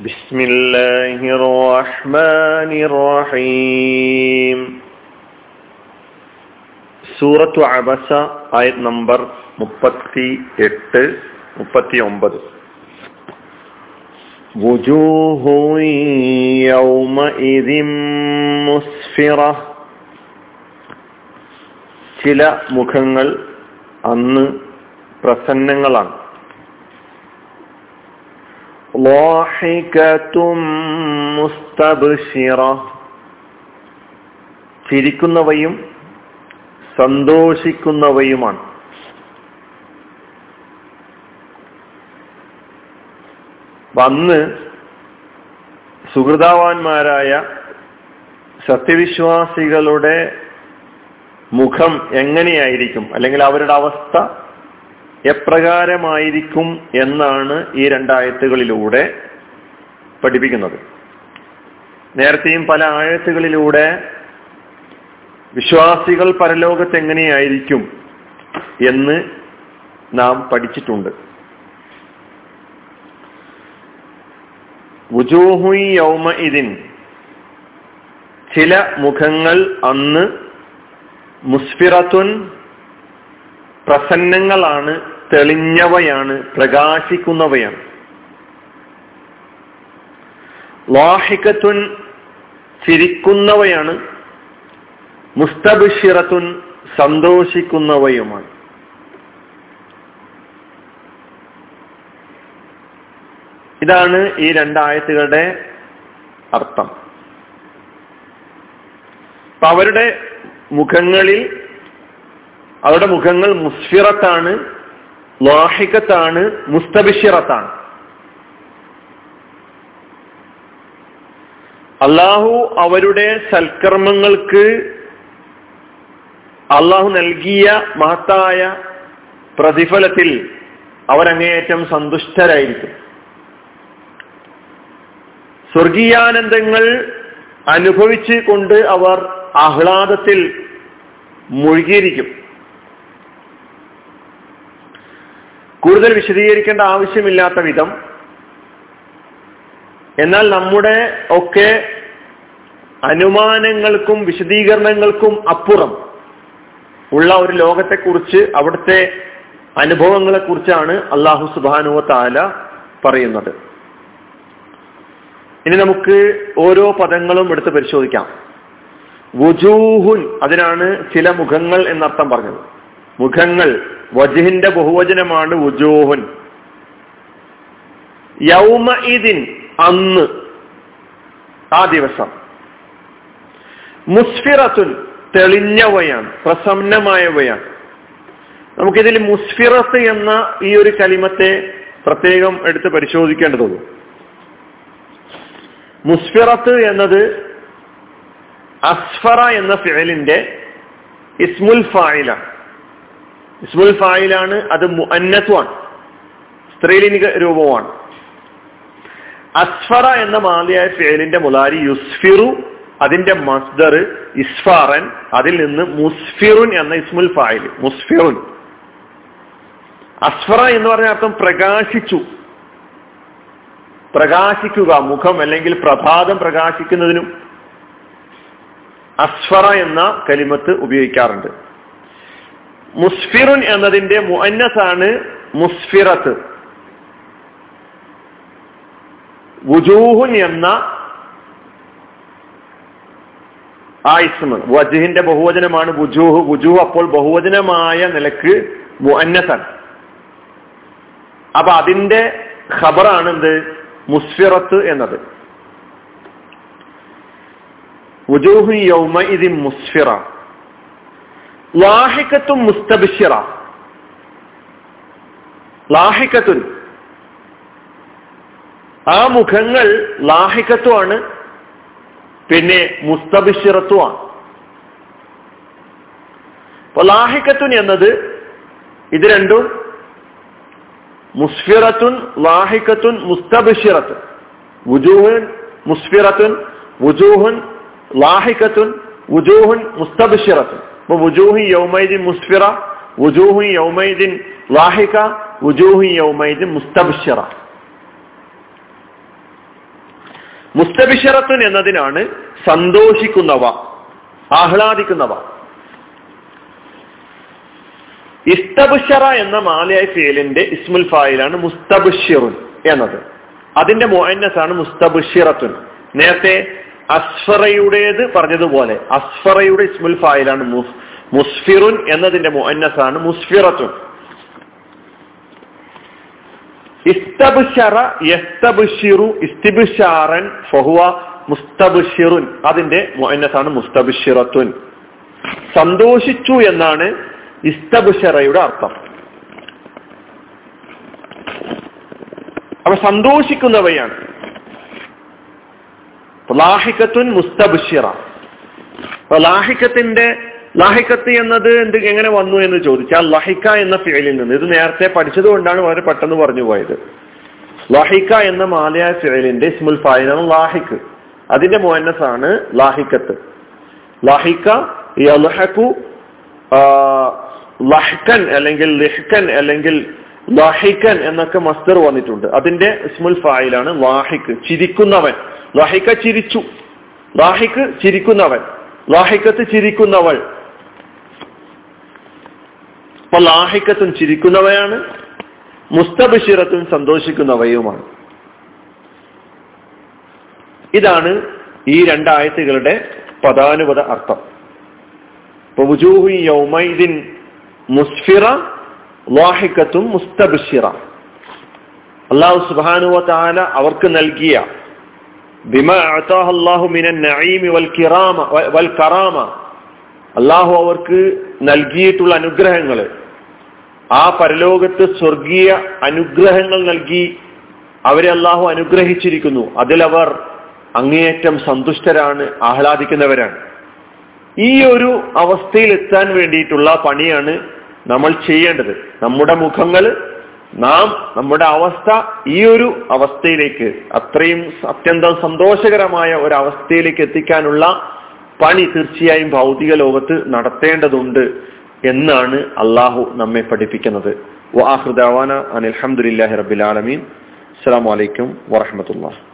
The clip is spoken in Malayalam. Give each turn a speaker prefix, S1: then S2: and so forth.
S1: بسم الله الرحمن الرحيم സൂറത്തു അബസ ആയത് നമ്പർ മുപ്പത്തി എട്ട് മുപ്പത്തി ഒമ്പത് وجوه يومئذ مسفرة ചില മുഖങ്ങൾ അന്ന് പ്രസന്നങ്ങളാണ് ചിരിക്കുന്നവയും സന്തോഷിക്കുന്നവയുമാണ്. വന്ന് സുഹൃതാവാന്മാരായ സത്യവിശ്വാസികളുടെ മുഖം എങ്ങനെയായിരിക്കും? അല്ലെങ്കിൽ അവരുടെ അവസ്ഥ എപ്രകാരമായിരിക്കും എന്നാണ് ഈ രണ്ടായത്തുകളിലൂടെ പഠിപ്പിക്കുന്നത്. നേരത്തെയും പല ആഴത്തുകളിലൂടെ വിശ്വാസികൾ പരലോകത്ത് എങ്ങനെയായിരിക്കും എന്ന് നാം പഠിച്ചിട്ടുണ്ട്. ഇതിൻ ചില മുഖങ്ങൾ അന്ന് മുസ്ഫിറത്തുൻ പ്രസന്നങ്ങളാണ് തെളിഞ്ഞവയാണ് പ്രകാശിക്കുന്നവയാണ്. ലാഹിക്കത്തുൻ ചിരിക്കുന്നവയാണ് മുസ്തബിഷിറത്തുൻ സന്തോഷിക്കുന്നവയുമാണ്. ഇതാണ് ഈ രണ്ടായത്തുകളുടെ അർത്ഥം. അവരുടെ മുഖങ്ങളിൽ അവരുടെ മുഖങ്ങൾ മുസ്ഫിറത്താണ് ലാഹിക്കത്താണ് മുസ്തബിഷിറത്താണ്. അള്ളാഹു അവരുടെ സൽക്കർമ്മങ്ങൾക്ക് അള്ളാഹു നൽകിയ മഹത്തായ പ്രതിഫലത്തിൽ അവരങ്ങേയറ്റം സന്തുഷ്ടരായിരിക്കും. സ്വർഗീയാനന്ദങ്ങൾ അനുഭവിച്ചു കൊണ്ട് അവർ ആഹ്ലാദത്തിൽ മുഴുകിയിരിക്കും. കൂടുതൽ വിശദീകരിക്കേണ്ട ആവശ്യമില്ലാത്ത വിധം. എന്നാൽ നമ്മുടെ ഒക്കെ അനുമാനങ്ങൾക്കും വിശദീകരണങ്ങൾക്കും അപ്പുറം ഉള്ള ഒരു ലോകത്തെക്കുറിച്ച് അവിടുത്തെ അനുഭവങ്ങളെക്കുറിച്ചാണ് അള്ളാഹു സുബാനുവ താല പറയുന്നത്. ഇനി നമുക്ക് ഓരോ പദങ്ങളും എടുത്ത് പരിശോധിക്കാം. വുജൂഹുൻ അതിനാണ് ചില മുഖങ്ങൾ എന്നർത്ഥം പറഞ്ഞത്. മുഖങ്ങൾ വജുഹിന്റെ ബഹുവചനമാണ് വുജൂഹുൻ. യൗമ ഇതിൻ അന്ന് ആ ദിവസം. മുസ്ഫിറത്തുൻ തെളിഞ്ഞവയാണ് പ്രസന്നമായവയാണ്. നമുക്കിതിൽ മുസ്ഫിറത്ത് എന്ന ഈ ഒരു കലിമത്തെ പ്രത്യേകം എടുത്ത് പരിശോധിക്കേണ്ടതുള്ളൂ. മുസ്ഫിറത്ത് എന്നത് അസ്ഫറ എന്ന ഫിഴലിന്റെ ഇസ്മുൽ ഫായിലാണ്. ഇസ്മുൽ ഫായിലാണ് അത് അന്നത്വാണ് സ്ത്രീലിംഗ രൂപമാണ് അസ്ഫറ എന്ന മാതിയായ ഫേലിന്റെ മുലാരി യുസ്ഫിറു അതിന്റെ മസ്ദർ ഇസ്ഫാറൻ അതിൽ നിന്ന് മുസ്ഫിറുൻ എന്ന ഇസ്മുൽ ഫായിൽ മുസ്ഫിറുൻ. അസ്ഫറ എന്ന് പറഞ്ഞ അർത്ഥം പ്രകാശിച്ചു. പ്രകാശിക്കുക മുഖം അല്ലെങ്കിൽ പ്രഭാതം പ്രകാശിക്കുന്നതിനും. അസ്ഫറ എന്ന കലിമത്ത് ഉപയോഗിക്കാറുണ്ട്. മുസ്ഫിറുൻ എന്നതിന്റെ മുഅന്നസാണ് മുസ്ഫിറത്ത്. വുജൂഹുൻ എന്ന ആയിസ്മ വജുഹിന്റെ ബഹുവചനമാണ് വുജൂഹ്. വുജൂഹ് അപ്പോൾ ബഹുവചനമായ നിലയ്ക്ക് മുഅന്നസാണ്. അപ്പൊ അതിന്റെ ഖബറാണ് എന്ത്? മുസ്ഫിറത്ത് എന്നത്. വുജൂഹു യൗമ ഇതി മുസ്ഫിറ. ലാഹിക്കത്തും മുസ്തബിഷിറ. ലാഹിക്കത്തുൻ ആ മുഖങ്ങൾ ലാഹിക്കത്തുമാണ് പിന്നെ മുസ്തബിഷിറത്തുമാണ് അപ്പൊ ലാഹിക്കത്തുൻ എന്നത് ഇത് രണ്ടും മുസ്ഫിറത്തുൻ ലാഹിക്കത്തുൻ മുസ്തബിഷിറത്തുൻ. വുജൂഹുൻ മുസ്ഫിറത്തുൻ വുജൂഹുൻ ലാഹിക്കത്തുൻ വുജൂഹുൻ മുസ്തബിഷിറത്തുൻ. വുജൂഹി മുസ്തബിഷറത്തുൻ എന്നതിനാണ് സന്തോഷിക്കുന്നവ ആഹ്ലാദിക്കുന്നവ. ഇസ്തബുഷറ എന്ന മാലയായ ഫേലിന്റെ ഇസ്മുൽ ഫായിലാണ് മുസ്തബുഷിറുൻ എന്നത്. അതിന്റെ ആണ് മുസ്തബുഷിറത്തുൻ നേരത്തെ അസ്ഫറയുടേത് പറഞ്ഞതുപോലെ അസ്ഫറയുടെ ഇസ്മുൽ ഫായിലാണ് മുസ്ഫിറുൻ എന്നതിന്റെ മുഅന്നസാണ് മുസ്ഫിറത്തുൻ. അതിന്റെ മുഅന്നസാണ് മുസ്തബിഷിറത്തുൻ സന്തോഷിച്ചു എന്നാണ് ഇസ്തബുഷറയുടെ അർത്ഥം. അപ്പൊ സന്തോഷിക്കുന്നവയാണ്. ലാഹിക്കത്തുൻ മുസ്തബിഷിറ. അപ്പൊ ലാഹിക്കത്തിന്റെ ലാഹിക്കത്ത് എന്നത് എന്ത് എങ്ങനെ വന്നു എന്ന് ചോദിച്ചാൽ ലഹിക്ക എന്ന ഫിയലിൽ നിന്ന്. ഇത് നേരത്തെ പഠിച്ചത് കൊണ്ടാണ് വളരെ പെട്ടെന്ന് പറഞ്ഞു പോയത്. ലഹിക്ക എന്ന മാലയായ ഫിയലിന്റെ ഇസ്മുൽ ഫായിലാണ് ലാഹിക്ക് അതിന്റെ മോനസാണ് ലാഹിക്കത്ത് ലാഹിക്ക യൽഹക്കു ലഹ്കൻ അല്ലെങ്കിൽ ലിഹ്കൻ അല്ലെങ്കിൽ ലാഹിക്കൻ എന്നൊക്കെ മസ്തർ വന്നിട്ടുണ്ട്. അതിന്റെ ഇസ്മുൽ ഫായിലാണ് ലാഹിക്ക് ചിരിക്കുന്നവൻ. ലാഹിക്ക ചിരിച്ചു. ലാഹിക്ക് ചിരിക്കുന്നവൻ ലാഹിക്കത്ത് ചിരിക്കുന്നവൾ. അപ്പൊ ലാഹിക്കത്തും ചിരിക്കുന്നവയാണ്. മുസ്തബിഷിറത്തും സന്തോഷിക്കുന്നവയുമാണ്. ഇതാണ് ഈ രണ്ടായത്തുകളുടെ പദാനുപത അർത്ഥം. മുസ്ഫിറ ലാഹിക്കത്തും മുസ്തബിഷിറ. അള്ളാഹു സുബാനുവ താല അവർക്ക് നൽകിയ അള്ളാഹു അവർക്ക് നൽകിയിട്ടുള്ള അനുഗ്രഹങ്ങൾ ആ പരലോകത്ത് സ്വർഗീയ അനുഗ്രഹങ്ങൾ നൽകി അവരെ അള്ളാഹു അനുഗ്രഹിച്ചിരിക്കുന്നു. അതിലവർ അങ്ങേയറ്റം സന്തുഷ്ടരാണ് ആഹ്ലാദിക്കുന്നവരാണ്. ഈ ഒരു അവസ്ഥയിൽ എത്താൻ വേണ്ടിയിട്ടുള്ള പണിയാണ് നമ്മൾ ചെയ്യേണ്ടത്. നമ്മുടെ മുഖങ്ങൾ നാം നമ്മുടെ അവസ്ഥ ഈ ഒരു അവസ്ഥയിലേക്ക് അത്രയും അത്യന്തം സന്തോഷകരമായ ഒരു അവസ്ഥയിലേക്ക് എത്തിക്കാനുള്ള പണി തീർച്ചയായും ഭൗതിക ലോകത്ത് നടത്തേണ്ടതുണ്ട് എന്നാണ് അള്ളാഹു നമ്മെ പഠിപ്പിക്കുന്നത്. വാഹൃദാവാന അനിൽഹമുല്ലാഹി റബിലാലമീൻ അസ്സാം വലൈക്കും വറഹമത്തുള്ള